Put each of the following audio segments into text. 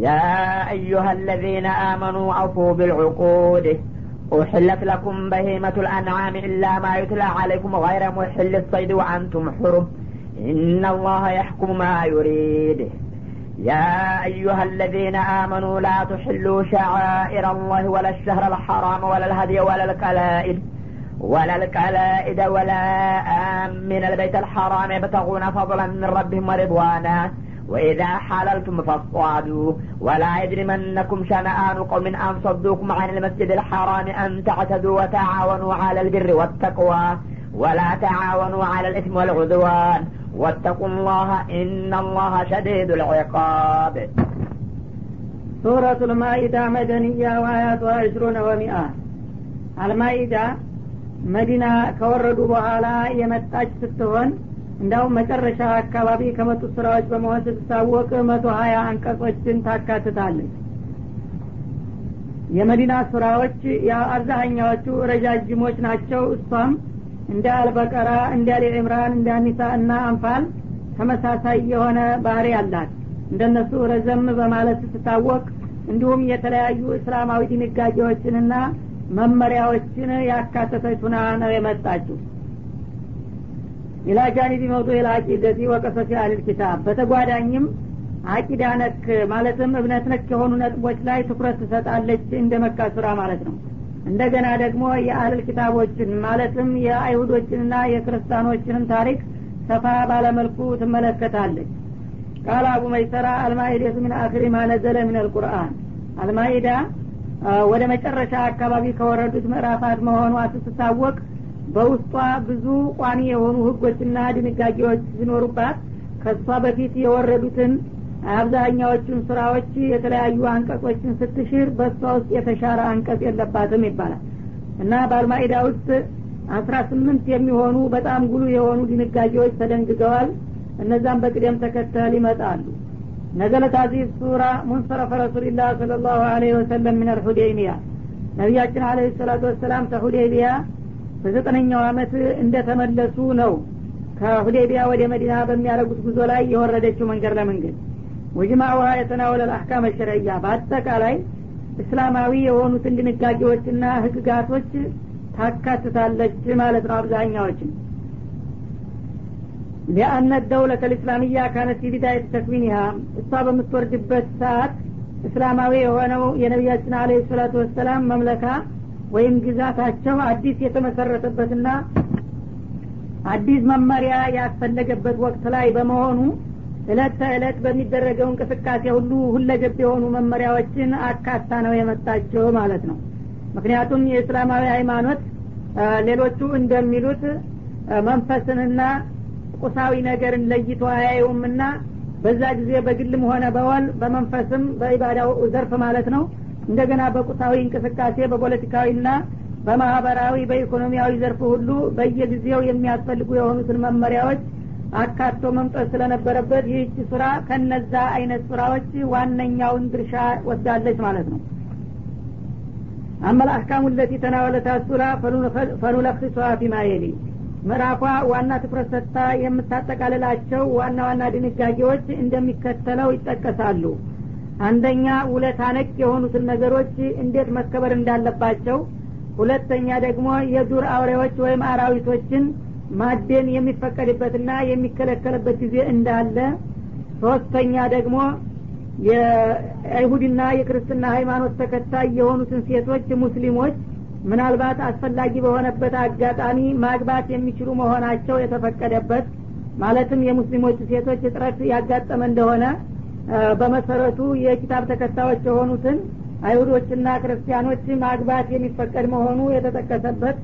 يا أيها الذين آمنوا أوفوا بالعقود. أحلت لكم بهيمة الأنعام إلا ما يتلى عليكم غير محل الصيد وأنتم حرم إن الله يحكم ما يريد. يا أيها الذين آمنوا لا تحلوا شعائر الله ولا الشهر الحرام ولا الهدي ولا الكلائد ولا الكلائد ولا آمن البيت الحرام. يبتغون فضلا من ربهم ورضوانا. وإذا حللتم فاصطادوا ولا يجرمنكم شنآن قوم أن صدوكم عن المسجد الحرام أن تعتدوا وتعاونوا على البر والتقوى ولا تعاونوا على الإثم والعدوان واتقوا الله إن الله شديد العقاب ሱረቱ ልማኢዳ መደንያ ወአያቱ ዕሽሩነ ወሚአ አልማኢዳ መዲና ከወረዱ በኋላ የመጣች ስትሆን እንዳውም መጨረሻ አካባቢ ከመጡት ስራዎች በመሆን ስትታወቅ መቶ ሀያ አንቀጾችን ታካትታለች። የመዲና ሱራዎች አብዛኛዎቹ ረጃጅሞች ናቸው። እሷም እንደ አልበቀራ እንደ አሊ ዕምራን እንደ አኒሳ እና አንፋል ተመሳሳይ የሆነ ባህሪ አላት። እንደነሱ ረዘም በማለት ስትታወቅ እንዲሁም የተለያዩ እስላማዊ ድንጋጌዎችንና መመሪያዎችን ያካተተች ሁና ነው የመጣችው ኢላ ጃኒቢ መውጡ ልአቂደቲ ወቀሰሲ አህልል ኪታብ። በተጓዳኝም አቂዳ ነክ ማለትም እብነት ነክ የሆኑ ነጥቦች ላይ ትኩረት ትሰጣለች እንደ መካ ሱራ ማለት ነው። እንደገና ደግሞ የአህልል ኪታቦችን ማለትም የአይሁዶችንና የክርስቲያኖችንም ታሪክ ሰፋ ባለመልኩ ትመለከታለች። ቃል አቡ መይሰራ አልማኢደቱ ምን አክሪ ማ ነዘለ ምን አልቁርአን። አልማኢዳ ወደ መጨረሻ አካባቢ ከወረዱት ምዕራፋት መሆኗ ስትታወቅ በውስጧ ብዙ ቋሚ የሆኑ ህጎችና ድንጋጌዎች ሲኖሩባት ከእሷ በፊት የወረዱትን አብዛኛዎቹን ስራዎች የተለያዩ አንቀጾችን ስትሽር በእሷ ውስጥ የተሻረ አንቀጽ የለባትም ይባላል። እና በአልማኢዳ ውስጥ አስራ ስምንት የሚሆኑ በጣም ጉሉ የሆኑ ድንጋጌዎች ተደንግገዋል። እነዛም በቅደም ተከተል ይመጣሉ። ነዘለት አዚዝ ሱራ ሙንሰረፈ ረሱልላህ ስለ ላሁ ወሰለም ምን አልሁዴይቢያ ነቢያችን አለህ ሰላቱ ወሰላም ከሁዴይቢያ በዘጠነኛው አመት እንደተመለሱ ነው ከሁዴቢያ ወደ መዲና በሚያደረጉት ጉዞ ላይ የወረደችው መንገድ ለመንገድ። ወጅማውሃ የተናወለ አህካም ሸረያ በአጠቃላይ እስላማዊ የሆኑትን ድንጋጌዎችና ህግጋቶች ታካትታለች ማለት ነው አብዛኛዎችን ሊአነ ደውለት ልእስላሚያ ካነት ቢዳየት ተክዊኒሃ እሷ በምትወርድበት ሰዓት እስላማዊ የሆነው የነቢያችን አለ ሰላቱ ወሰላም መምለካ ወይም ግዛታቸው አዲስ የተመሰረተበትና አዲስ መመሪያ ያስፈለገበት ወቅት ላይ በመሆኑ እለት ተእለት በሚደረገው እንቅስቃሴ ሁሉ ሁለገብ የሆኑ መመሪያዎችን አካታ ነው የመጣቸው ማለት ነው። ምክንያቱም የእስላማዊ ሃይማኖት ሌሎቹ እንደሚሉት መንፈስንና ቁሳዊ ነገርን ለይቶ አያዩምና በዛ ጊዜ በግልም ሆነ በወል በመንፈስም በኢባዳው ዘርፍ ማለት ነው እንደገና በቁሳዊ እንቅስቃሴ በፖለቲካዊና በማህበራዊ በኢኮኖሚያዊ ዘርፍ ሁሉ በየጊዜው የሚያስፈልጉ የሆኑትን መመሪያዎች አካቶ መምጠት ስለነበረበት ይህች ስራ ከነዛ አይነት ስራዎች ዋነኛውን ድርሻ ወስዳለች ማለት ነው። አመል አህካሙ ለቲ ተናወለታ ሱራ ፈኑለክሷ ፊማ የሊ ምዕራፏ ዋና ትኩረት ሰጥታ የምታጠቃልላቸው ዋና ዋና ድንጋጌዎች እንደሚከተለው ይጠቀሳሉ አንደኛ ውለታ ነክ የሆኑትን ነገሮች እንዴት መከበር እንዳለባቸው ሁለተኛ ደግሞ የዱር አውሬዎች ወይም አራዊቶችን ማደን የሚፈቀድበትና የሚከለከልበት ጊዜ እንዳለ ሶስተኛ ደግሞ የአይሁድና የክርስትና ሃይማኖት ተከታይ የሆኑትን ሴቶች ሙስሊሞች ምናልባት አስፈላጊ በሆነበት አጋጣሚ ማግባት የሚችሉ መሆናቸው የተፈቀደበት ማለትም የሙስሊሞች ሴቶች እጥረት ያጋጠመ እንደሆነ በመሰረቱ የኪታብ ተከታዮች የሆኑትን አይሁዶችና ክርስቲያኖች ማግባት የሚፈቀድ መሆኑ የተጠቀሰበት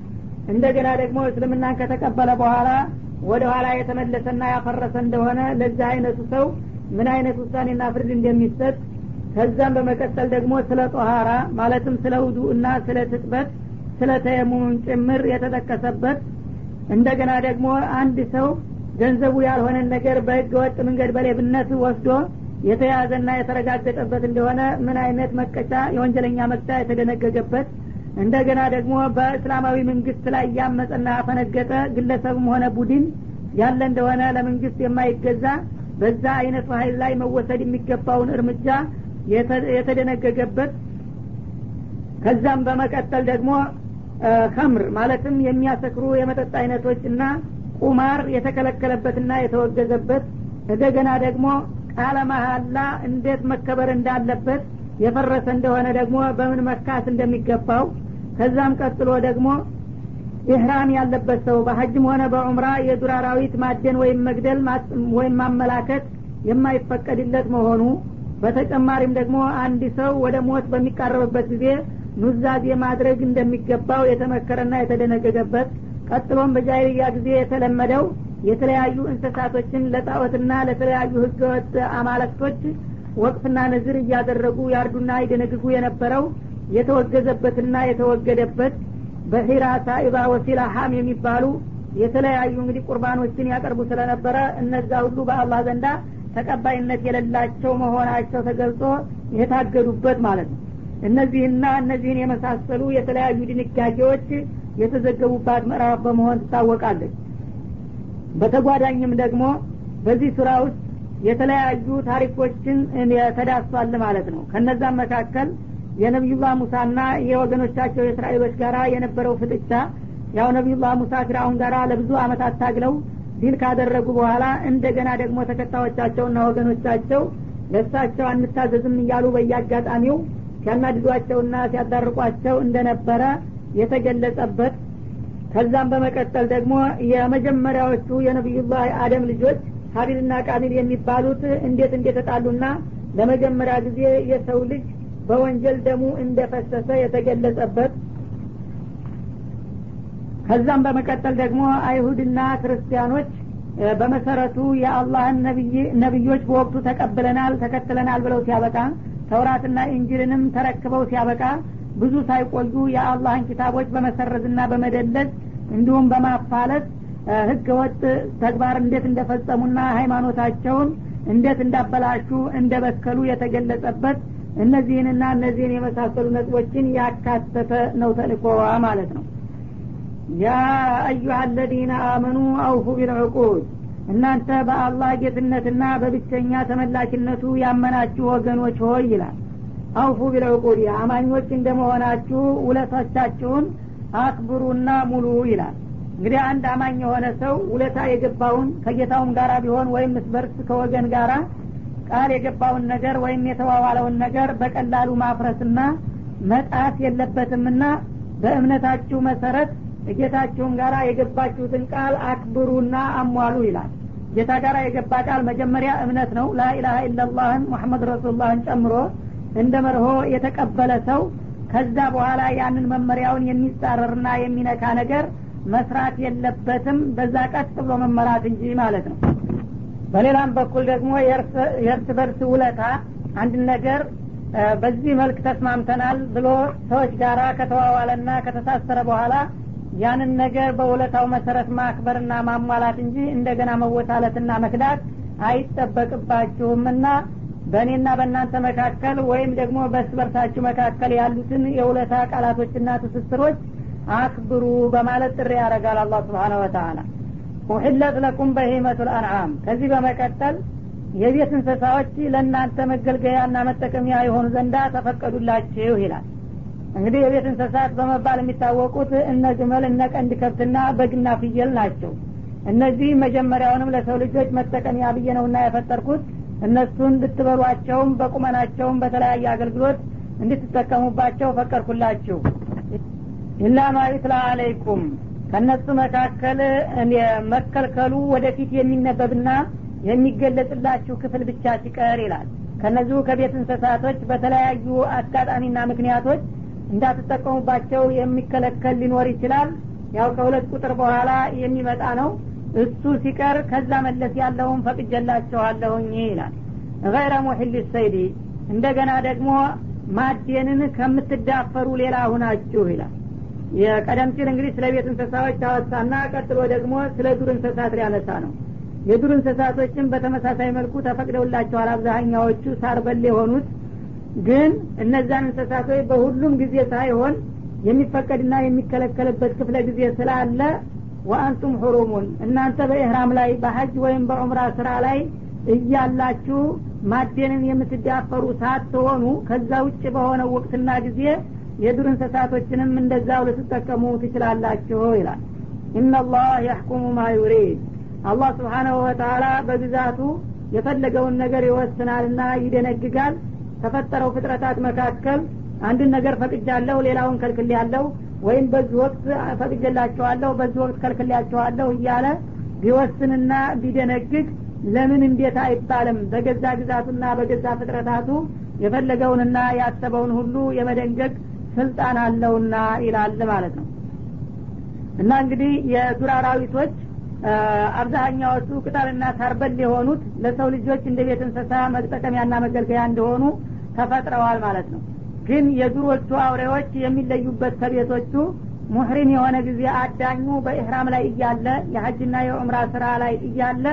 እንደገና ደግሞ እስልምናን ከተቀበለ በኋላ ወደ ኋላ የተመለሰና ያፈረሰ እንደሆነ ለዚህ አይነቱ ሰው ምን አይነት ውሳኔና ፍርድ እንደሚሰጥ ከዛም በመቀጠል ደግሞ ስለ ጦሃራ ማለትም ስለ ውዱ እና ስለ ትጥበት ስለ ተየሙም ጭምር የተጠቀሰበት እንደገና ደግሞ አንድ ሰው ገንዘቡ ያልሆነን ነገር በህገ ወጥ መንገድ በሌብነት ወስዶ የተያዘና የተረጋገጠበት እንደሆነ ምን አይነት መቀጫ? የወንጀለኛ መቅጫ የተደነገገበት እንደገና ደግሞ በእስላማዊ መንግስት ላይ ያመፀና ያፈነገጠ ግለሰብም ሆነ ቡድን ያለ እንደሆነ ለመንግስት የማይገዛ በዛ አይነቱ ሀይል ላይ መወሰድ የሚገባውን እርምጃ የተደነገገበት ከዛም በመቀጠል ደግሞ ከምር ማለትም የሚያሰክሩ የመጠጥ አይነቶች እና ቁማር የተከለከለበትና የተወገዘበት እንደገና ደግሞ ቃለ መሀላ እንዴት መከበር እንዳለበት የፈረሰ እንደሆነ ደግሞ በምን መካስ እንደሚገባው ከዛም ቀጥሎ ደግሞ ኢህራም ያለበት ሰው በሀጅም ሆነ በዑምራ የዱር አራዊት ማደን ወይም መግደል ወይም ማመላከት የማይፈቀድለት መሆኑ በተጨማሪም ደግሞ አንድ ሰው ወደ ሞት በሚቃረብበት ጊዜ ኑዛዜ ማድረግ እንደሚገባው የተመከረና የተደነገገበት ቀጥሎም በጃይልያ ጊዜ የተለመደው የተለያዩ እንስሳቶችን ለጣዖትና ለተለያዩ ህገወጥ አማለክቶች ወቅፍና ነዝር እያደረጉ ያርዱና ይደነግጉ የነበረው የተወገዘበትና የተወገደበት በሂራ ሳኢባ ወሲላ ሀም የሚባሉ የተለያዩ እንግዲህ ቁርባኖችን ያቀርቡ ስለነበረ እነዛ ሁሉ በአላህ ዘንዳ ተቀባይነት የሌላቸው መሆናቸው ተገልጾ የታገዱበት ማለት ነው። እነዚህና እነዚህን የመሳሰሉ የተለያዩ ድንጋጌዎች የተዘገቡባት ምዕራፍ በመሆን ትታወቃለች በተጓዳኝም ደግሞ በዚህ ስራ ውስጥ የተለያዩ ታሪኮችን ተዳስሷል ማለት ነው። ከነዛም መካከል የነቢዩላህ ሙሳና የወገኖቻቸው የእስራኤሎች ጋራ የነበረው ፍጥጫ ያው ነቢዩላህ ሙሳ ፊራውን ጋራ ለብዙ አመታት ታግለው ዲል ካደረጉ በኋላ እንደገና ደግሞ ተከታዮቻቸውና ወገኖቻቸው ለሳቸው አንታዘዝም እያሉ በየአጋጣሚው ሲያናድዷቸውና ሲያዳርቋቸው እንደነበረ የተገለጸበት ከዛም በመቀጠል ደግሞ የመጀመሪያዎቹ የነቢዩላህ አደም ልጆች ሀቢልና ቃቢል የሚባሉት እንዴት እንደተጣሉና ለመጀመሪያ ጊዜ የሰው ልጅ በወንጀል ደሙ እንደፈሰሰ የተገለጸበት ከዛም በመቀጠል ደግሞ አይሁድና ክርስቲያኖች በመሰረቱ የአላህን ነቢዮች በወቅቱ ተቀብለናል ተከትለናል ብለው ሲያበቃ ተውራትና ኢንጅልንም ተረክበው ሲያበቃ ብዙ ሳይቆዩ የአላህን ኪታቦች በመሰረዝና በመደለዝ እንዲሁም በማፋለስ ህገ ወጥ ተግባር እንዴት እንደፈጸሙና ሃይማኖታቸውን እንዴት እንዳበላሹ እንደበከሉ የተገለጸበት እነዚህንና እነዚህን የመሳሰሉ ነጥቦችን ያካተተ ነው ተልኮዋ ማለት ነው። ያ አዩሀ አለዚነ አመኑ አውፉ ቢልዕቁድ እናንተ በአላህ ጌትነትና በብቸኛ ተመላኪነቱ ያመናችሁ ወገኖች ሆይ ይላል። አውፉ ቢልዕቁድ አማኞች እንደመሆናችሁ ውለቶቻችሁን አክብሩና ሙሉ ይላል። እንግዲህ አንድ አማኝ የሆነ ሰው ውለታ የገባውን ከጌታውም ጋራ ቢሆን ወይም ምስበርስ ከወገን ጋራ ቃል የገባውን ነገር ወይም የተዋዋለውን ነገር በቀላሉ ማፍረስና መጣት የለበትምና በእምነታችሁ መሰረት ጌታችሁም ጋር የገባችሁትን ቃል አክብሩና አሟሉ ይላል። ጌታ ጋር የገባ ቃል መጀመሪያ እምነት ነው። ላኢላሀ ኢላላህን ሙሐመድ ረሱሉላህን ጨምሮ እንደ መርሆ የተቀበለ ሰው ከዛ በኋላ ያንን መመሪያውን የሚጻረርና የሚነካ ነገር መስራት የለበትም። በዛ ቀጥ ብሎ መመራት እንጂ ማለት ነው። በሌላም በኩል ደግሞ የእርስ በርስ ውለታ አንድ ነገር በዚህ መልክ ተስማምተናል ብሎ ሰዎች ጋራ ከተዋዋለና ከተሳሰረ በኋላ ያንን ነገር በውለታው መሰረት ማክበርና ማሟላት እንጂ እንደገና መወሳለትና መክዳት አይጠበቅባችሁምና በእኔና በእናንተ መካከል ወይም ደግሞ በእርስ በርሳችሁ መካከል ያሉትን የውለታ ቃላቶችና ትስስሮች አክብሩ በማለት ጥሪ ያደረጋል አላ ስብሓን ወተላ ኡሕለት ለኩም በሂመቱ ልአንዓም ከዚህ በመቀጠል የቤት እንስሳዎች ለእናንተ መገልገያና መጠቀሚያ የሆኑ ዘንዳ ተፈቀዱላችሁ ይላል። እንግዲህ የቤት እንስሳት በመባል የሚታወቁት እነ ግመል እነ ቀንድ ከብትና በግና ፍየል ናቸው። እነዚህ መጀመሪያውንም ለሰው ልጆች መጠቀሚያ ብዬ ነውና የፈጠርኩት እነሱን ልትበሏቸውም በቁመናቸውም በተለያየ አገልግሎት እንድትጠቀሙባቸው ፈቀድኩላችሁ። ኢላ ማ ዩትላ አለይኩም። ከእነሱ መካከል መከልከሉ ወደፊት የሚነበብና የሚገለጽላችሁ ክፍል ብቻ ሲቀር ይላል። ከነዚሁ ከቤት እንስሳቶች በተለያዩ አጋጣሚና ምክንያቶች እንዳትጠቀሙባቸው የሚከለከል ሊኖር ይችላል። ያው ከሁለት ቁጥር በኋላ የሚመጣ ነው እሱ ሲቀር ከዛ መለስ ያለውን ፈቅጀላቸዋለሁኝ ይላል። ገይረ ሙሕል ሰይዲ እንደገና ደግሞ ማዴንን ከምትዳፈሩ ሌላ ሁናችሁ ይላል። የቀደም ሲል እንግዲህ ስለ ቤት እንስሳዎች ታወሳና ቀጥሎ ደግሞ ስለ ዱር እንስሳት ሊያነሳ ነው። የዱር እንስሳቶችን በተመሳሳይ መልኩ ተፈቅደውላቸዋል። አብዛሀኛዎቹ ሳር በል የሆኑት ግን እነዛን እንስሳቶች በሁሉም ጊዜ ሳይሆን የሚፈቀድና የሚከለከልበት ክፍለ ጊዜ ስላለ ወአንቱም ሁሩሙን። እናንተ በኢህራም ላይ በሀጅ ወይም በዑምራ ስራ ላይ እያላችሁ ማደንን የምትዳፈሩ ሳትሆኑ ከዛ ውጭ በሆነ ወቅትና ጊዜ የዱር እንስሳቶችንም እንደዛው ልትጠቀሙ ትችላላችሁ ይላል። ኢናላህ ያሕኩሙ ማ ዩሪድ። አላህ ስብሓናሁ ወተላ በግዛቱ የፈለገውን ነገር ይወስናልና ይደነግጋል። ከፈጠረው ፍጥረታት መካከል አንድን ነገር ፈቅጃለሁ ሌላውን ከልክል ያለው ወይም በዚህ ወቅት ፈቅጀላቸዋለሁ በዚህ ወቅት ከልክላቸዋለሁ እያለ ቢወስንና ቢደነግግ ለምን እንዴት አይባልም? በገዛ ግዛቱና በገዛ ፍጥረታቱ የፈለገውንና ያሰበውን ሁሉ የመደንገግ ስልጣን አለውና ይላል ማለት ነው። እና እንግዲህ የዱር አራዊቶች አብዛኛዎቹ ቅጠልና ሳርበል የሆኑት ለሰው ልጆች እንደ ቤት እንስሳ መጠቀሚያና መገልገያ እንደሆኑ ተፈጥረዋል ማለት ነው ግን የዱሮቹ አውሬዎች የሚለዩበት ከቤቶቹ ሙሕሪም የሆነ ጊዜ አዳኙ በኢህራም ላይ እያለ የሀጅና የዑምራ ስራ ላይ እያለ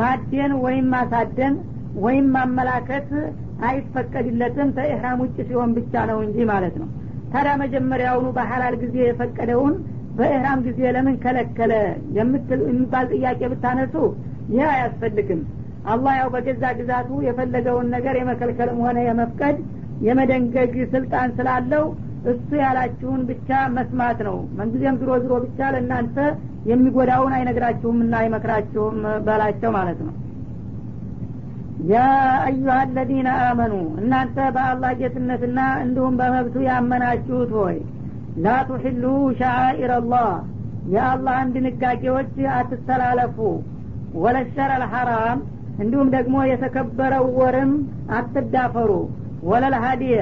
ማደን ወይም ማሳደን ወይም ማመላከት አይፈቀድለትም። ከኢህራም ውጭ ሲሆን ብቻ ነው እንጂ ማለት ነው። ታዲያ መጀመሪያውኑ በሐላል ጊዜ የፈቀደውን በኢህራም ጊዜ ለምን ከለከለ የሚባል ጥያቄ ብታነሱ ይህ አያስፈልግም። አላህ ያው በገዛ ግዛቱ የፈለገውን ነገር የመከልከልም ሆነ የመፍቀድ የመደንገግ ስልጣን ስላለው እሱ ያላችሁን ብቻ መስማት ነው። መንጊዜም ዝሮ ዝሮ ብቻ ለእናንተ የሚጎዳውን አይነግራችሁም እና አይመክራችሁም በላቸው ማለት ነው። ያ አዩሀ አለዚነ አመኑ እናንተ በአላህ ጌትነትና እንዲሁም በመብቱ ያመናችሁት ሆይ ላ ቱሕሉ ሸዓኢር አላህ የአላህን ድንጋጌዎች አትተላለፉ። ወለሸረ አልሐራም እንዲሁም ደግሞ የተከበረው ወርም አትዳፈሩ ወለል ሀዲየ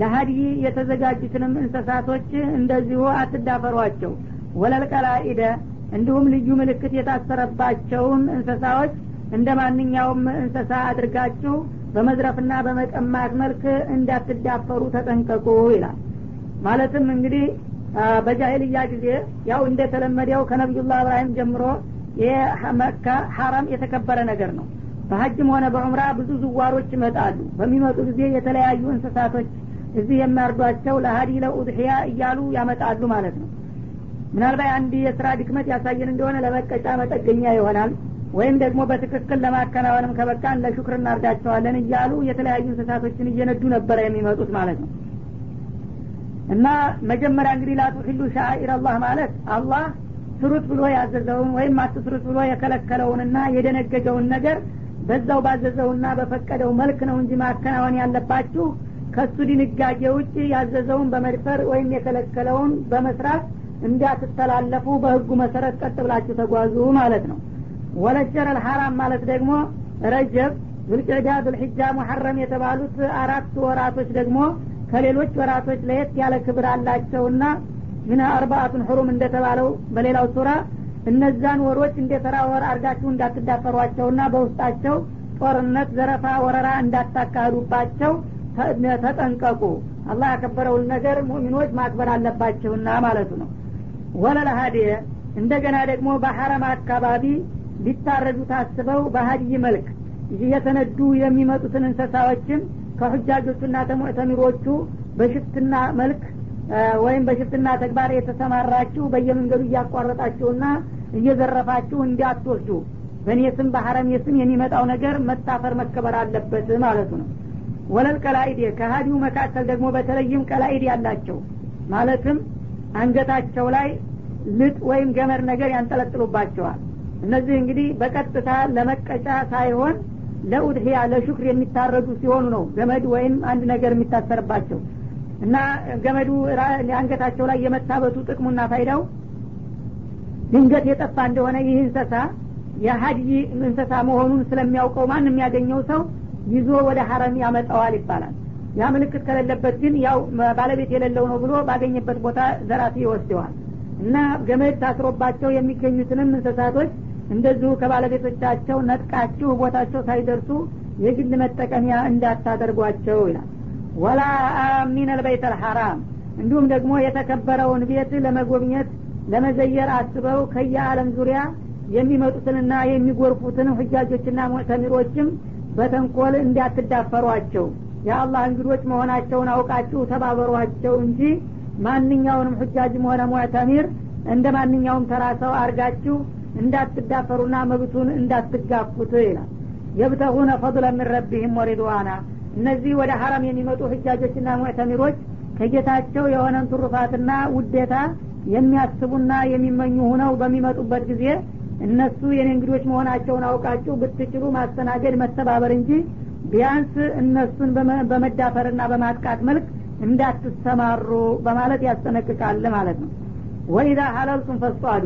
ለሀዲይ የተዘጋጁትንም እንስሳቶች እንደዚሁ አትዳፈሯቸው። ወለል ቀላኢደ እንዲሁም ልዩ ምልክት የታሰረባቸውን እንስሳዎች እንደ ማንኛውም እንስሳ አድርጋችሁ በመዝረፍና በመቀማት መልክ እንዳትዳፈሩ ተጠንቀቁ ይላል። ማለትም እንግዲህ በጃሂልያ ጊዜ ያው እንደተለመደው ከነቢዩላህ እብራሂም ጀምሮ መካ ሐረም የተከበረ ነገር ነው በሀጅም ሆነ በዑምራ ብዙ ዝዋሮች ይመጣሉ። በሚመጡ ጊዜ የተለያዩ እንስሳቶች እዚህ የሚያርዷቸው ለሀዲ ለኡድሕያ እያሉ ያመጣሉ ማለት ነው። ምናልባት አንድ የስራ ድክመት ያሳየን እንደሆነ ለመቀጫ መጠገኛ ይሆናል። ወይም ደግሞ በትክክል ለማከናወንም ከበቃን ለሹክር እናርዳቸዋለን እያሉ የተለያዩ እንስሳቶችን እየነዱ ነበረ የሚመጡት ማለት ነው። እና መጀመሪያ እንግዲህ ላቱሒሉ ሻኢር አላህ ማለት አላህ ስሩት ብሎ ያዘዘውን ወይም አትስሩት ብሎ የከለከለውንና የደነገገውን ነገር በዛው ባዘዘውና በፈቀደው መልክ ነው እንጂ ማከናወን ያለባችሁ። ከሱ ድንጋጌ ውጭ ያዘዘውን በመድፈር ወይም የከለከለውን በመስራት እንዳትተላለፉ በህጉ መሰረት ቀጥ ብላችሁ ተጓዙ ማለት ነው። ወለጀር አልሐራም ማለት ደግሞ ረጀብ ዙልቅዕዳ ዙልሒጃ ሙሐረም የተባሉት አራት ወራቶች ደግሞ ከሌሎች ወራቶች ለየት ያለ ክብር አላቸውና ምን አርባአቱን ሁሩም እንደተባለው በሌላው ሱራ እነዛን ወሮች እንደ ተራ ወር አርጋችሁ እንዳትዳፈሯቸውና በውስጣቸው ጦርነት ዘረፋ ወረራ እንዳታካሂዱባቸው ተጠንቀቁ። አላህ ያከበረውን ነገር ሙእሚኖች ማክበር አለባቸውና ማለቱ ነው። ወለለ ሀዲየ እንደገና ደግሞ በሐረም አካባቢ ሊታረዱ ታስበው በሀዲይ መልክ እየተነዱ የሚመጡትን እንስሳዎችን ከሁጃጆቹና ተሙዕተሚሮቹ በሽፍትና መልክ ወይም በሽፍትና ተግባር የተሰማራችሁ በየመንገዱ እያቋረጣችሁና እየዘረፋችሁ እንዲያትወስዱ በእኔ ስም በሐረም ስም የሚመጣው ነገር መታፈር መከበር አለበት ማለቱ ነው። ወለል ቀላኢድ ከሀዲው መካከል ደግሞ በተለይም ቀላኢድ ያላቸው ማለትም አንገታቸው ላይ ልጥ ወይም ገመድ ነገር ያንጠለጥሉባቸዋል። እነዚህ እንግዲህ በቀጥታ ለመቀጫ ሳይሆን ለኡድህያ ለሹክር የሚታረዱ ሲሆኑ ነው ገመድ ወይም አንድ ነገር የሚታሰርባቸው እና ገመዱ አንገታቸው ላይ የመታበቱ ጥቅሙና ፋይዳው ድንገት የጠፋ እንደሆነ ይህ እንሰሳ የሀድይ እንሰሳ መሆኑን ስለሚያውቀው ማን የሚያገኘው ሰው ይዞ ወደ ሀረም ያመጣዋል ይባላል። ያ ምልክት ከሌለበት ግን ያው ባለቤት የሌለው ነው ብሎ ባገኘበት ቦታ ዘራፊ ይወስደዋል። እና ገመድ ታስሮባቸው የሚገኙትንም እንስሳቶች እንደዚሁ ከባለቤቶቻቸው ነጥቃችሁ ቦታቸው ሳይደርሱ የግል መጠቀሚያ እንዳታደርጓቸው ይላል ወላ አሚን አልበይት አልሐራም። እንዲሁም ደግሞ የተከበረውን ቤት ለመጎብኘት ለመዘየር አስበው ከየአለም ዙሪያ የሚመጡትንና የሚጎርፉትን ሁጃጆችና ሙዕተሚሮችም በተንኮል እንዳትዳፈሯቸው። የአላህ እንግዶች መሆናቸውን አውቃችሁ ተባበሯቸው እንጂ ማንኛውንም ሁጃጅም ሆነ ሙዕተሚር እንደ ማንኛውም ተራ ሰው አርጋችሁ እንዳትዳፈሩና መብቱን እንዳትጋፉት ይላል። የብተጉነ ፈضለ ምን ረቢህም ወሪድዋና እነዚህ ወደ ሀረም የሚመጡ ህጃጆችና ሙዕተሚሮች ከጌታቸው የሆነን ትሩፋትና ውዴታ የሚያስቡና የሚመኙ ሁነው በሚመጡበት ጊዜ እነሱ የኔ እንግዶች መሆናቸውን አውቃችሁ ብትችሉ ማስተናገድ መተባበር እንጂ ቢያንስ እነሱን በመዳፈርና በማጥቃት መልክ እንዳትሰማሩ በማለት ያስጠነቅቃል ማለት ነው። ወኢዛ ሀለልቱም ፈስጧዱ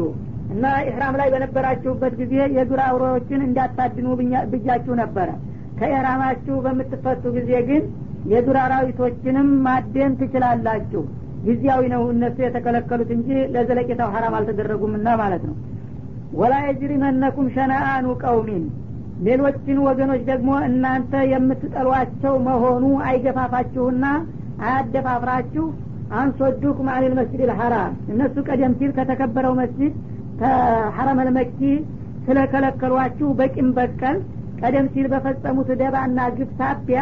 እና ኢህራም ላይ በነበራችሁበት ጊዜ የዱር አውሬዎችን እንዳታድኑ ብያችሁ ነበረ ከኢህራማችሁ በምትፈቱ ጊዜ ግን የዱር አራዊቶችንም ማደን ትችላላችሁ። ጊዜያዊ ነው እነሱ የተከለከሉት እንጂ ለዘለቄታው ሀራም አልተደረጉምና ማለት ነው። ወላ የጅሪመነኩም ሸናአኑ ቀውሚን ሌሎችን ወገኖች ደግሞ እናንተ የምትጠሏቸው መሆኑ አይገፋፋችሁና አያደፋፍራችሁ። አንሶዱኩም አኒል መስጅድ ልሐራም እነሱ ቀደም ሲል ከተከበረው መስጅድ ከሐረመል መኪ ስለከለከሏችሁ በቂም በቀል ቀደም ሲል በፈጸሙት ደባና ግብ ሳቢያ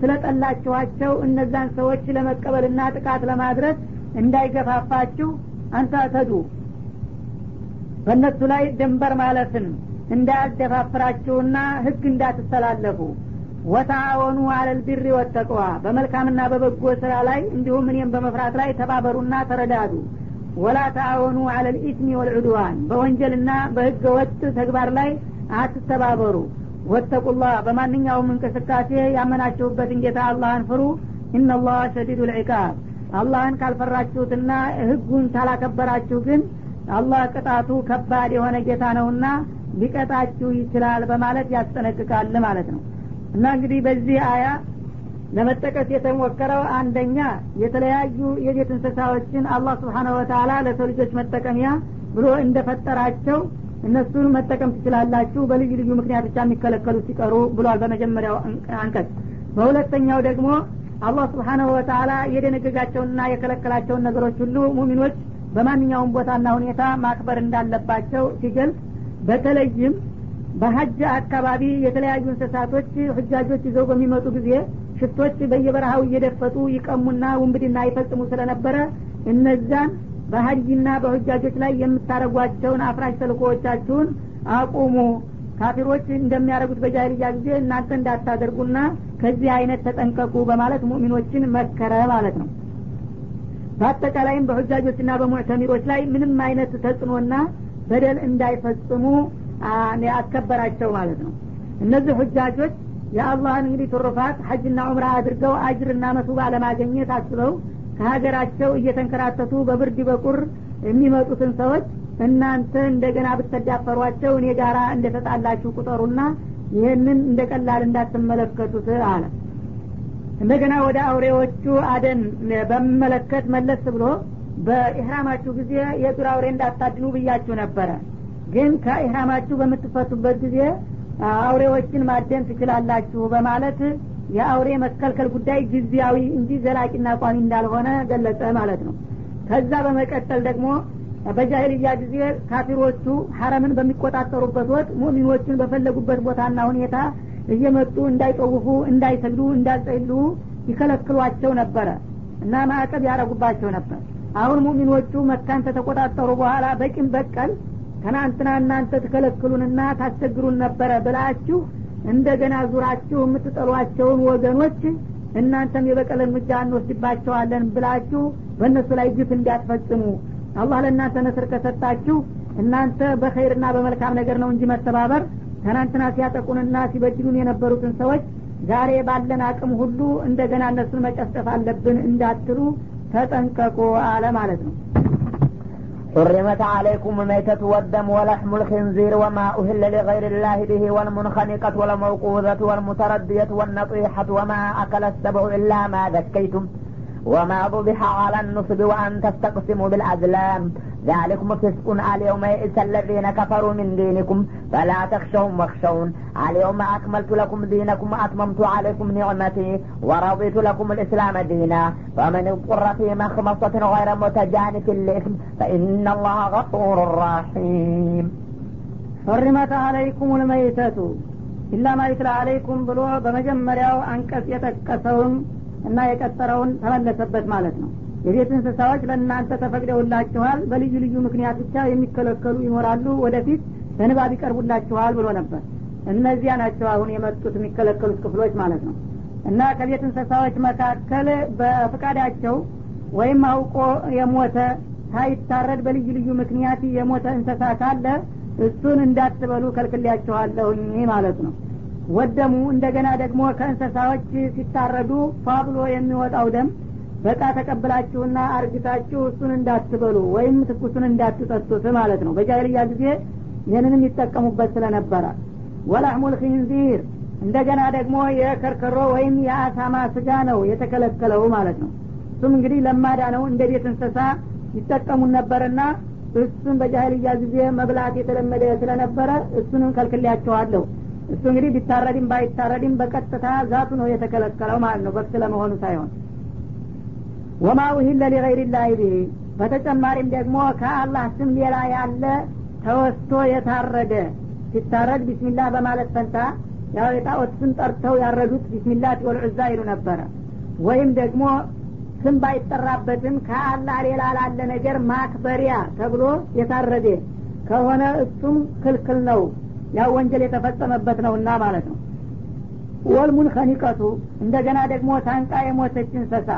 ስለጠላችኋቸው እነዛን ሰዎች ለመቀበልና ጥቃት ለማድረስ እንዳይገፋፋችሁ አንታተዱ በእነሱ ላይ ድንበር ማለፍን እንዳያደፋፍራችሁና ህግ እንዳትተላለፉ። ወተአወኑ አለልቢሪ ወተቅዋ። በመልካምና በበጎ ስራ ላይ እንዲሁም እኔም በመፍራት ላይ ተባበሩና ተረዳዱ። ወላ ተአወኑ አለልኢስሚ ወልዑድዋን በወንጀልና በህገ ወጥ ተግባር ላይ አትተባበሩ ወተቁላህ በማንኛውም እንቅስቃሴ ያመናችሁበትን ጌታ አላህን ፍሩ። ኢነላህ ሸዲዱ ልዕቃብ አላህን ካልፈራችሁትና ህጉን ካላከበራችሁ ግን አላህ ቅጣቱ ከባድ የሆነ ጌታ ነውና ሊቀጣችሁ ይችላል በማለት ያስጠነቅቃል ማለት ነው። እና እንግዲህ በዚህ አያ ለመጠቀስ የተሞከረው አንደኛ የተለያዩ የቤት እንስሳዎችን አላህ ስብሓነሁ ወተላ ለሰው ልጆች መጠቀሚያ ብሎ እንደፈጠራቸው እነሱን መጠቀም ትችላላችሁ። በልዩ ልዩ ምክንያት ብቻ የሚከለከሉ ሲቀሩ ብሏል በመጀመሪያው አንቀጽ። በሁለተኛው ደግሞ አላህ ስብሓነሁ ወተላ የደነገጋቸውንና የከለከላቸውን ነገሮች ሁሉ ሙሚኖች በማንኛውም ቦታና ሁኔታ ማክበር እንዳለባቸው ሲገልጽ በተለይም በሀጅ አካባቢ የተለያዩ እንስሳቶች ህጃጆች ይዘው በሚመጡ ጊዜ ሽፍቶች በየበረሃው እየደፈጡ ይቀሙና ውንብድና ይፈጽሙ ስለነበረ እነዛን በሀጅና በሁጃጆች ላይ የምታደረጓቸውን አፍራሽ ተልኮዎቻችሁን አቁሙ። ካፊሮች እንደሚያደርጉት በጃሂልያ ጊዜ እናንተ እንዳታደርጉና ከዚህ አይነት ተጠንቀቁ በማለት ሙእሚኖችን መከረ ማለት ነው። በአጠቃላይም በሁጃጆችና በሙዕተሚሮች ላይ ምንም አይነት ተጽዕኖና በደል እንዳይፈጽሙ ያስከበራቸው ማለት ነው። እነዚህ ሁጃጆች የአላህን እንግዲህ ትሩፋት ሀጅና ዑምራ አድርገው አጅርና መሱባ ለማገኘት አስበው ከሀገራቸው እየተንከራተቱ በብርድ በቁር የሚመጡትን ሰዎች እናንተ እንደገና ብትዳፈሯቸው እኔ ጋራ እንደተጣላችሁ ቁጠሩና ይህንን እንደ ቀላል እንዳትመለከቱት አለ። እንደገና ወደ አውሬዎቹ አደን በሚመለከት መለስ ብሎ በኢህራማችሁ ጊዜ የዱር አውሬ እንዳታድኑ ብያችሁ ነበረ። ግን ከኢህራማችሁ በምትፈቱበት ጊዜ አውሬዎችን ማደን ትችላላችሁ በማለት የአውሬ መከልከል ጉዳይ ጊዜያዊ እንጂ ዘላቂና ቋሚ እንዳልሆነ ገለጸ ማለት ነው። ከዛ በመቀጠል ደግሞ በጃሂልያ ጊዜ ካፊሮቹ ሀረምን በሚቆጣጠሩበት ወቅት ሙሚኖችን በፈለጉበት ቦታና ሁኔታ እየመጡ እንዳይጠውፉ እንዳይሰግዱ እንዳይጸሉ ይከለክሏቸው ነበረ እና ማዕቀብ ያረጉባቸው ነበር። አሁን ሙሚኖቹ መካን ተተቆጣጠሩ በኋላ በቂም በቀል ትናንትና እናንተ ትከለክሉንና ታስቸግሩን ነበረ ብላችሁ እንደገና ዙራችሁ የምትጠሏቸውን ወገኖች እናንተም የበቀል እርምጃ እንወስድባቸዋለን ብላችሁ በእነሱ ላይ ግፍ እንዳትፈጽሙ አላህ ለእናንተ ነስር ከሰጣችሁ እናንተ በኸይርና በመልካም ነገር ነው እንጂ መተባበር ትናንትና ሲያጠቁንና ሲበድሉን የነበሩትን ሰዎች ዛሬ ባለን አቅም ሁሉ እንደገና እነሱን መጨፍጨፍ አለብን እንዳትሉ ተጠንቀቁ አለ ማለት ነው حرمت عليكم الميتة والدم ولحم الخنزير وما أهل لغير الله به والمنخنقة والموقوذة والمتردية والنطيحة وما أكل السبع إلا ما ذكيتم وما ضبح على النصب وأن تستقسموا بالأزلام. ذلكم فسق اليوم يئس الذين كفروا من دينكم فلا تخشوهم واخشون اليوم أكملت لكم دينكم وأتممت عليكم نعمتي ورضيت لكم الإسلام دينا فمن اضطر في مخمصة غير متجانف لإثم فإن الله غفور رحيم حرمت عليكم الميتة ኢላ ማ ይትላ አለይኩም ብሎ በመጀመሪያው አንቀጽ የጠቀሰውን እና የቀጠረውን ተመለሰበት ማለት ነው የቤት እንስሳዎች ለእናንተ ተፈቅደውላችኋል በልዩ ልዩ ምክንያት ብቻ የሚከለከሉ ይኖራሉ ወደፊት በንባብ ይቀርቡላችኋል ብሎ ነበር። እነዚያ ናቸው አሁን የመጡት የሚከለከሉት ክፍሎች ማለት ነው። እና ከቤት እንስሳዎች መካከል በፍቃዳቸው ወይም አውቆ የሞተ ሳይታረድ በልዩ ልዩ ምክንያት የሞተ እንስሳ ካለ እሱን እንዳትበሉ ከልክሌያችኋለሁኝ ማለት ነው። ወደሙ እንደገና ደግሞ ከእንስሳዎች ሲታረዱ ፋብሎ የሚወጣው ደም በቃ ተቀብላችሁና አርግታችሁ እሱን እንዳትበሉ ወይም ትኩሱን እንዳትጠጡት ማለት ነው። በጃይልያ ጊዜ ይህንንም ይጠቀሙበት ስለነበረ። ወላህሙል ኪንዚር እንደገና ደግሞ የከርከሮ ወይም የአሳማ ስጋ ነው የተከለከለው ማለት ነው። እሱም እንግዲህ ለማዳ ነው እንደ ቤት እንስሳ ይጠቀሙን ነበርና እሱን በጃህልያ ጊዜ መብላት የተለመደ ስለነበረ እሱንም ከልክሌያቸዋለሁ እሱ እንግዲህ ቢታረድም ባይታረድም በቀጥታ ዛቱ ነው የተከለከለው ማለት ነው። በክት ለመሆኑ ሳይሆን ወማ ውሂለ ሊገይሪላህ ብሂ በተጨማሪም ደግሞ ከአላህ ስም ሌላ ያለ ተወስቶ የታረደ ሲታረድ ቢስሚላህ በማለት ፈንታ ያው የጣዖት ስም ጠርተው ያረዱት ቢስሚላህ ወልዑዛ ይሉ ነበረ። ወይም ደግሞ ስም ባይጠራበትም ከአላህ ሌላ ላለ ነገር ማክበሪያ ተብሎ የታረደ ከሆነ እሱም ክልክል ነው። ያው ወንጀል የተፈጸመበት ነውና ማለት ነው። ወልሙን ከኒቀቱ እንደገና ደግሞ ታንቃ የሞተች እንሰሳ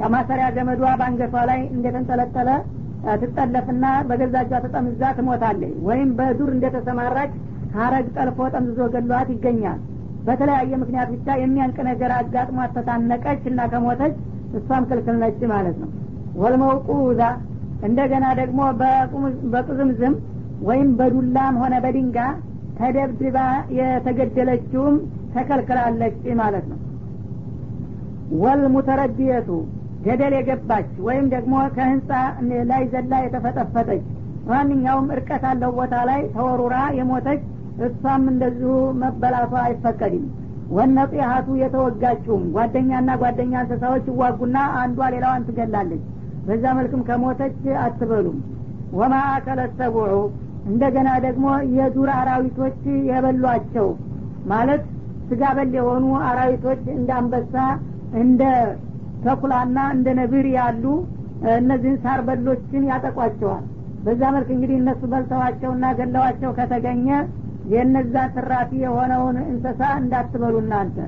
የማሰሪያ ገመዷ በአንገቷ ላይ እንደተንጠለጠለ ትጠለፍና በገዛጇ ተጠምዛ ትሞታለች። ወይም በዱር እንደተሰማራች ሀረግ ጠልፎ ጠምዝዞ ገሏት ይገኛል። በተለያየ ምክንያት ብቻ የሚያንቅ ነገር አጋጥሟት ተታነቀች እና ከሞተች እሷም ክልክል ነች ማለት ነው። ወልመውቁዛ እንደገና ደግሞ በቁዝምዝም ወይም በዱላም ሆነ በድንጋ ተደብድባ የተገደለችውም ተከልክላለች ማለት ነው። ወልሙተረድየቱ ገደል የገባች ወይም ደግሞ ከህንፃ ላይ ዘላ የተፈጠፈጠች ማንኛውም እርቀት አለው ቦታ ላይ ተወሩራ የሞተች እሷም እንደዚሁ መበላቷ አይፈቀድም። ወነጢሀቱ የተወጋችውም ጓደኛና ጓደኛ እንስሳዎች ይዋጉና አንዷ ሌላዋን ትገላለች። በዛ መልክም ከሞተች አትበሉም። ወማ አከለ ሰቡዑ እንደገና ደግሞ የዱር አራዊቶች የበሏቸው ማለት ስጋ በል የሆኑ አራዊቶች እንደ አንበሳ እንደ ተኩላና እንደ ነብር ያሉ እነዚህን ሳር በሎችን ያጠቋቸዋል። በዛ መልክ እንግዲህ እነሱ በልተዋቸውና ገለዋቸው ከተገኘ የነዛ ትራፊ የሆነውን እንስሳ እንዳትበሉ እናንተ።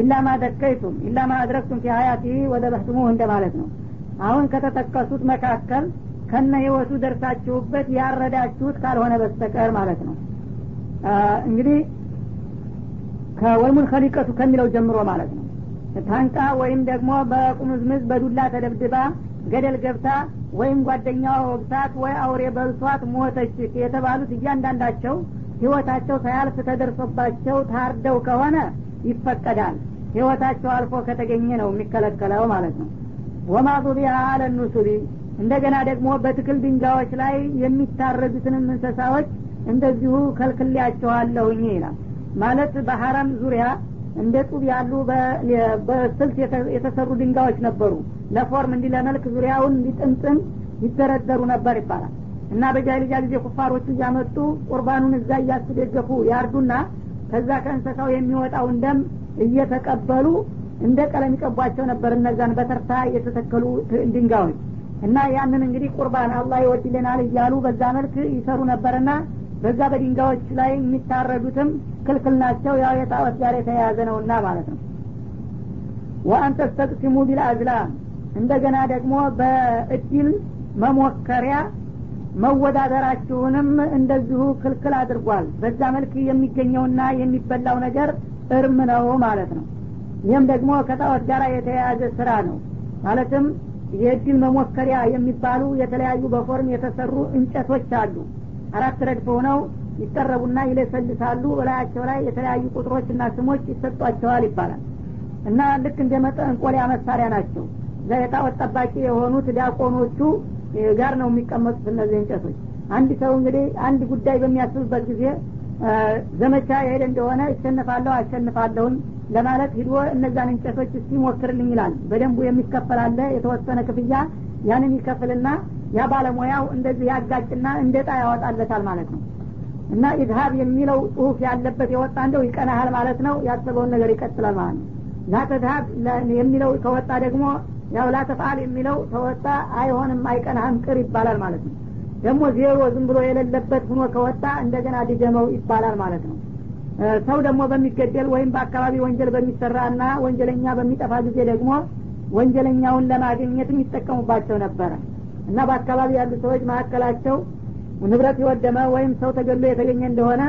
ኢላማ ደከይቱም ኢላማ አድረግቱም ፊ ሀያቲ ወደ በህትሙ እንደ ማለት ነው። አሁን ከተጠቀሱት መካከል ከነ ህይወቱ ደርሳችሁበት ያረዳችሁት ካልሆነ በስተቀር ማለት ነው። እንግዲህ ከወልሙን ከሊቀቱ ከሚለው ጀምሮ ማለት ነው ታንቃ ወይም ደግሞ በቁምዝምዝ በዱላ ተደብድባ ገደል ገብታ ወይም ጓደኛዋ ወግታት ወይ አውሬ በልቷት ሞተች የተባሉት እያንዳንዳቸው ህይወታቸው ሳያልፍ ተደርሶባቸው ታርደው ከሆነ ይፈቀዳል። ህይወታቸው አልፎ ከተገኘ ነው የሚከለከለው ማለት ነው። ወማ ዙቢያ አለ ኑሱቢ እንደገና ደግሞ በትክል ድንጋዮች ላይ የሚታረዱትንም እንስሳዎች እንደዚሁ ከልክሌያቸዋለሁኝ ይላል። ማለት በሀረም ዙሪያ እንደ ጡብ ያሉ በስልት የተሰሩ ድንጋዮች ነበሩ። ለፎርም እንዲ ለመልክ ዙሪያውን እንዲጥምጥም ይደረደሩ ነበር ይባላል። እና በጃይልያ ጊዜ ኩፋሮቹ እያመጡ ቁርባኑን እዛ እያስደገፉ ያርዱና ከዛ ከእንስሳው የሚወጣውን ደም እየተቀበሉ እንደ ቀለም ይቀቧቸው ነበር እነዛን በተርታ የተተከሉ ድንጋዮች። እና ያንን እንግዲህ ቁርባን አላህ ይወድልናል እያሉ በዛ መልክ ይሰሩ ነበርና በዛ በድንጋዮች ላይ የሚታረዱትም ክልክል ናቸው። ያው የጣዖት ጋር የተያያዘ ነውና ማለት ነው። ወአን ተስተቅሲሙ ቢልአዝላም እንደገና ደግሞ በእድል መሞከሪያ መወዳደራችሁንም እንደዚሁ ክልክል አድርጓል። በዛ መልክ የሚገኘውና የሚበላው ነገር እርም ነው ማለት ነው። ይህም ደግሞ ከጣዖት ጋር የተያያዘ ስራ ነው። ማለትም የእድል መሞከሪያ የሚባሉ የተለያዩ በፎርም የተሰሩ እንጨቶች አሉ አራት ረድፍ ሆነው ይቀረቡና ይለሰልሳሉ። በላያቸው ላይ የተለያዩ ቁጥሮች እና ስሞች ይሰጧቸዋል ይባላል። እና ልክ እንደ መጠንቆሊያ መሳሪያ ናቸው። እዛ የጣዖት ጠባቂ የሆኑት ዲያቆኖቹ ጋር ነው የሚቀመጡት እነዚህ እንጨቶች። አንድ ሰው እንግዲህ አንድ ጉዳይ በሚያስብበት ጊዜ ዘመቻ የሄደ እንደሆነ እሸንፋለሁ አሸንፋለሁኝ ለማለት ሂዶ እነዛን እንጨቶች እስቲ ሞክርልኝ ይላል። በደንቡ የሚከፈል አለ የተወሰነ ክፍያ ያንን ይከፍልና ያ ባለሙያው እንደዚህ ያጋጭና እንደ ጣ ያወጣለታል ማለት ነው? እና ኢዝሀብ የሚለው ጽሁፍ ያለበት የወጣ እንደው ይቀናሃል ማለት ነው ያሰበውን ነገር ይቀጥላል ማለት ነው። ላተዝሀብ የሚለው ከወጣ ደግሞ ያው ላተፍአል የሚለው ከወጣ አይሆንም አይቀናህም ቅር ይባላል ማለት ነው። ደግሞ ዜሮ ዝም ብሎ የሌለበት ሁኖ ከወጣ እንደገና ድገመው ይባላል ማለት ነው። ሰው ደግሞ በሚገደል ወይም በአካባቢ ወንጀል በሚሰራ እና ወንጀለኛ በሚጠፋ ጊዜ ደግሞ ወንጀለኛውን ለማግኘትም ይጠቀሙባቸው ነበረ። እና በአካባቢ ያሉ ሰዎች መካከላቸው ንብረት የወደመ ወይም ሰው ተገሎ የተገኘ እንደሆነ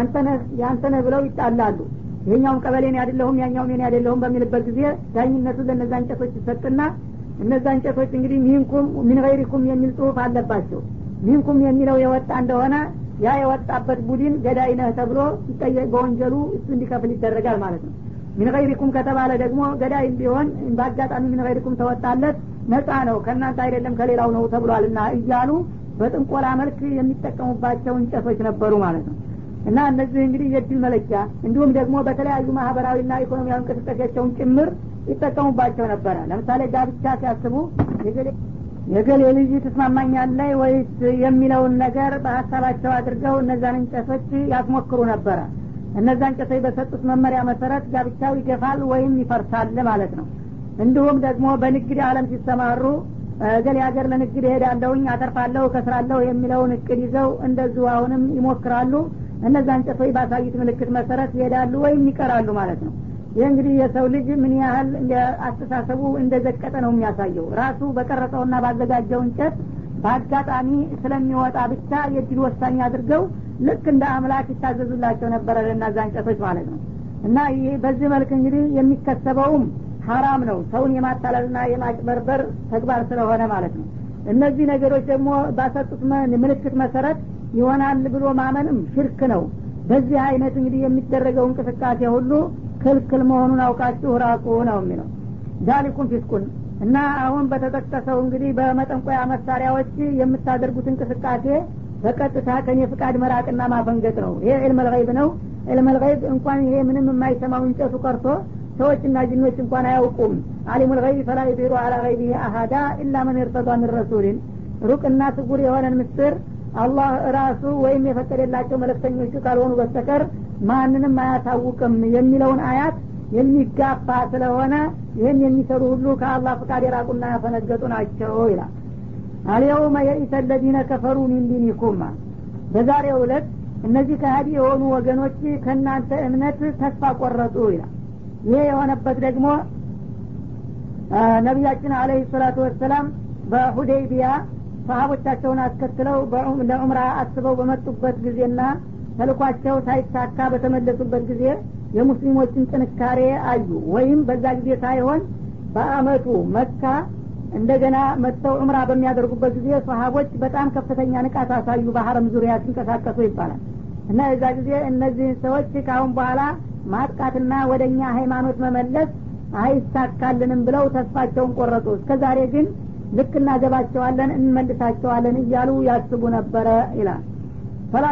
አንተነህ የአንተነህ ብለው ይጣላሉ። ይሄኛውም ቀበሌን ያደለሁም ያኛውም ኔ ያደለሁም በሚልበት ጊዜ ዳኝነቱ ለእነዛ እንጨቶች ይሰጥና እነዛ እንጨቶች እንግዲህ ሚንኩም ሚን ገይሪኩም የሚል ጽሁፍ አለባቸው። ሚንኩም የሚለው የወጣ እንደሆነ ያ የወጣበት ቡድን ገዳይ ነህ ተብሎ በወንጀሉ እሱ እንዲከፍል ይደረጋል ማለት ነው ሚን ገይሪኩም ከተባለ ደግሞ ገዳይ ቢሆን በአጋጣሚ ሚን ተወጣለት ነጻ ነው ከእናንተ አይደለም ከሌላው ነው ተብሏልና እያሉ በጥንቆላ መልክ የሚጠቀሙባቸው እንጨቶች ነበሩ ማለት ነው። እና እነዚህ እንግዲህ የድል መለኪያ እንዲሁም ደግሞ በተለያዩ ማህበራዊና ኢኮኖሚያዊ እንቅስቃሴያቸውን ጭምር ይጠቀሙባቸው ነበረ። ለምሳሌ ጋብቻ ሲያስቡ የገሌ ልጅ ትስማማኛለህ ወይስ የሚለውን ነገር በሀሳባቸው አድርገው እነዛን እንጨቶች ያስሞክሩ ነበረ እነዛ እንጨቶች በሰጡት መመሪያ መሰረት ጋብቻው ይገፋል ወይም ይፈርሳል ማለት ነው። እንዲሁም ደግሞ በንግድ አለም ሲሰማሩ ገሌ ሀገር ለንግድ እሄዳለሁኝ አተርፋለሁ ከስራለሁ የሚለውን እቅድ ይዘው እንደዚሁ አሁንም ይሞክራሉ። እነዛ እንጨቶች ባሳዩት ምልክት መሰረት ይሄዳሉ ወይም ይቀራሉ ማለት ነው። ይህ እንግዲህ የሰው ልጅ ምን ያህል አስተሳሰቡ እንደዘቀጠ ነው የሚያሳየው። ራሱ በቀረጸውና ባዘጋጀው እንጨት በአጋጣሚ ስለሚወጣ ብቻ የድል ወሳኝ አድርገው ልክ እንደ አምላክ ይታዘዙላቸው ነበረ ለእናዛ እንጨቶች ማለት ነው። እና ይህ በዚህ መልክ እንግዲህ የሚከሰበውም ሀራም ነው። ሰውን የማታለልና የማጭበርበር ተግባር ስለሆነ ማለት ነው። እነዚህ ነገሮች ደግሞ ባሰጡት ምልክት መሰረት ይሆናል ብሎ ማመንም ሽርክ ነው። በዚህ አይነት እንግዲህ የሚደረገው እንቅስቃሴ ሁሉ ክልክል መሆኑን አውቃችሁ ራቁ ነው የሚለው። ዳሊኩም ፊስኩን እና አሁን በተጠቀሰው እንግዲህ በመጠንቆያ መሳሪያዎች የምታደርጉት እንቅስቃሴ በቀጥታ ከኔ ፍቃድ መራቅና ማፈንገጥ ነው። ይሄ ዕልም ልይብ ነው። ዕልም ልይብ እንኳን ይሄ ምንም የማይሰማው እንጨቱ ቀርቶ ሰዎችና ጅኖች እንኳን አያውቁም። አሊሙ ልይብ ፈላ ዩዲሩ አላ ገይቢህ አሀዳ ኢላ መን እርተዷ ምን ረሱልን ሩቅና ስጉር የሆነን ምስጥር አላህ ራሱ ወይም የፈቀደላቸው መለክተኞቹ ካልሆኑ በስተቀር ማንንም አያሳውቅም የሚለውን አያት የሚጋፋ ስለሆነ ይህን የሚሰሩ ሁሉ ከአላህ ፍቃድ የራቁና ያፈነገጡ ናቸው ይላል። አልየውመ የኢሰ ለዚነ ከፈሩ ሚን ዲኒኩም። በዛሬው ዕለት እነዚህ ከሀዲ የሆኑ ወገኖች ከእናንተ እምነት ተስፋ ቆረጡ ይላል። ይሄ የሆነበት ደግሞ ነቢያችን አለህ ሰላቱ ወሰላም በሁዴይቢያ ሰሀቦቻቸውን አስከትለው ለዑምራ አስበው በመጡበት ጊዜና ተልኳቸው ሳይሳካ በተመለሱበት ጊዜ የሙስሊሞችን ጥንካሬ አዩ። ወይም በዛ ጊዜ ሳይሆን በአመቱ መካ እንደገና መጥተው እምራ በሚያደርጉበት ጊዜ ሰሀቦች በጣም ከፍተኛ ንቃት አሳዩ። በሀረም ዙሪያ ሲንቀሳቀሱ ይባላል። እና የዛ ጊዜ እነዚህ ሰዎች ከአሁን በኋላ ማጥቃትና ወደ እኛ ሃይማኖት መመለስ አይሳካልንም ብለው ተስፋቸውን ቆረጡ። እስከ ዛሬ ግን ልክ እናገባቸዋለን እንመልሳቸዋለን እያሉ ያስቡ ነበረ ይላል ፈላ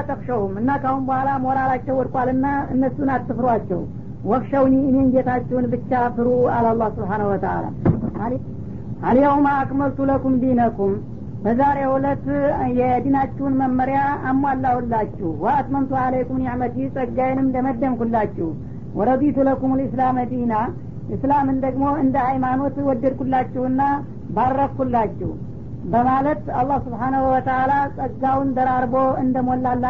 እና ካሁን በኋላ ሞራላቸው ወድቋልና እነሱን አትፍሯቸው። ወክሸውኒ እኔን ጌታችሁን ብቻ ፍሩ አላላ ስብሓን ወተላ አልየውማ አክመልቱ ለኩም ዲነኩም በዛሬ ዕለት የዲናችሁን መመሪያ አሟላሁላችሁ። ወአትመምቱ አለይኩም ኒዕመቲ ጸጋዬንም ደመደምኩላችሁ። ወረዲቱ ለኩም ልእስላመ ዲና እስላምን ደግሞ እንደ ሃይማኖት ወደድኩላችሁና ባረኩላችሁ በማለት አላህ ስብሓናሁ ወተላ ጸጋውን ደራርቦ እንደሞላላ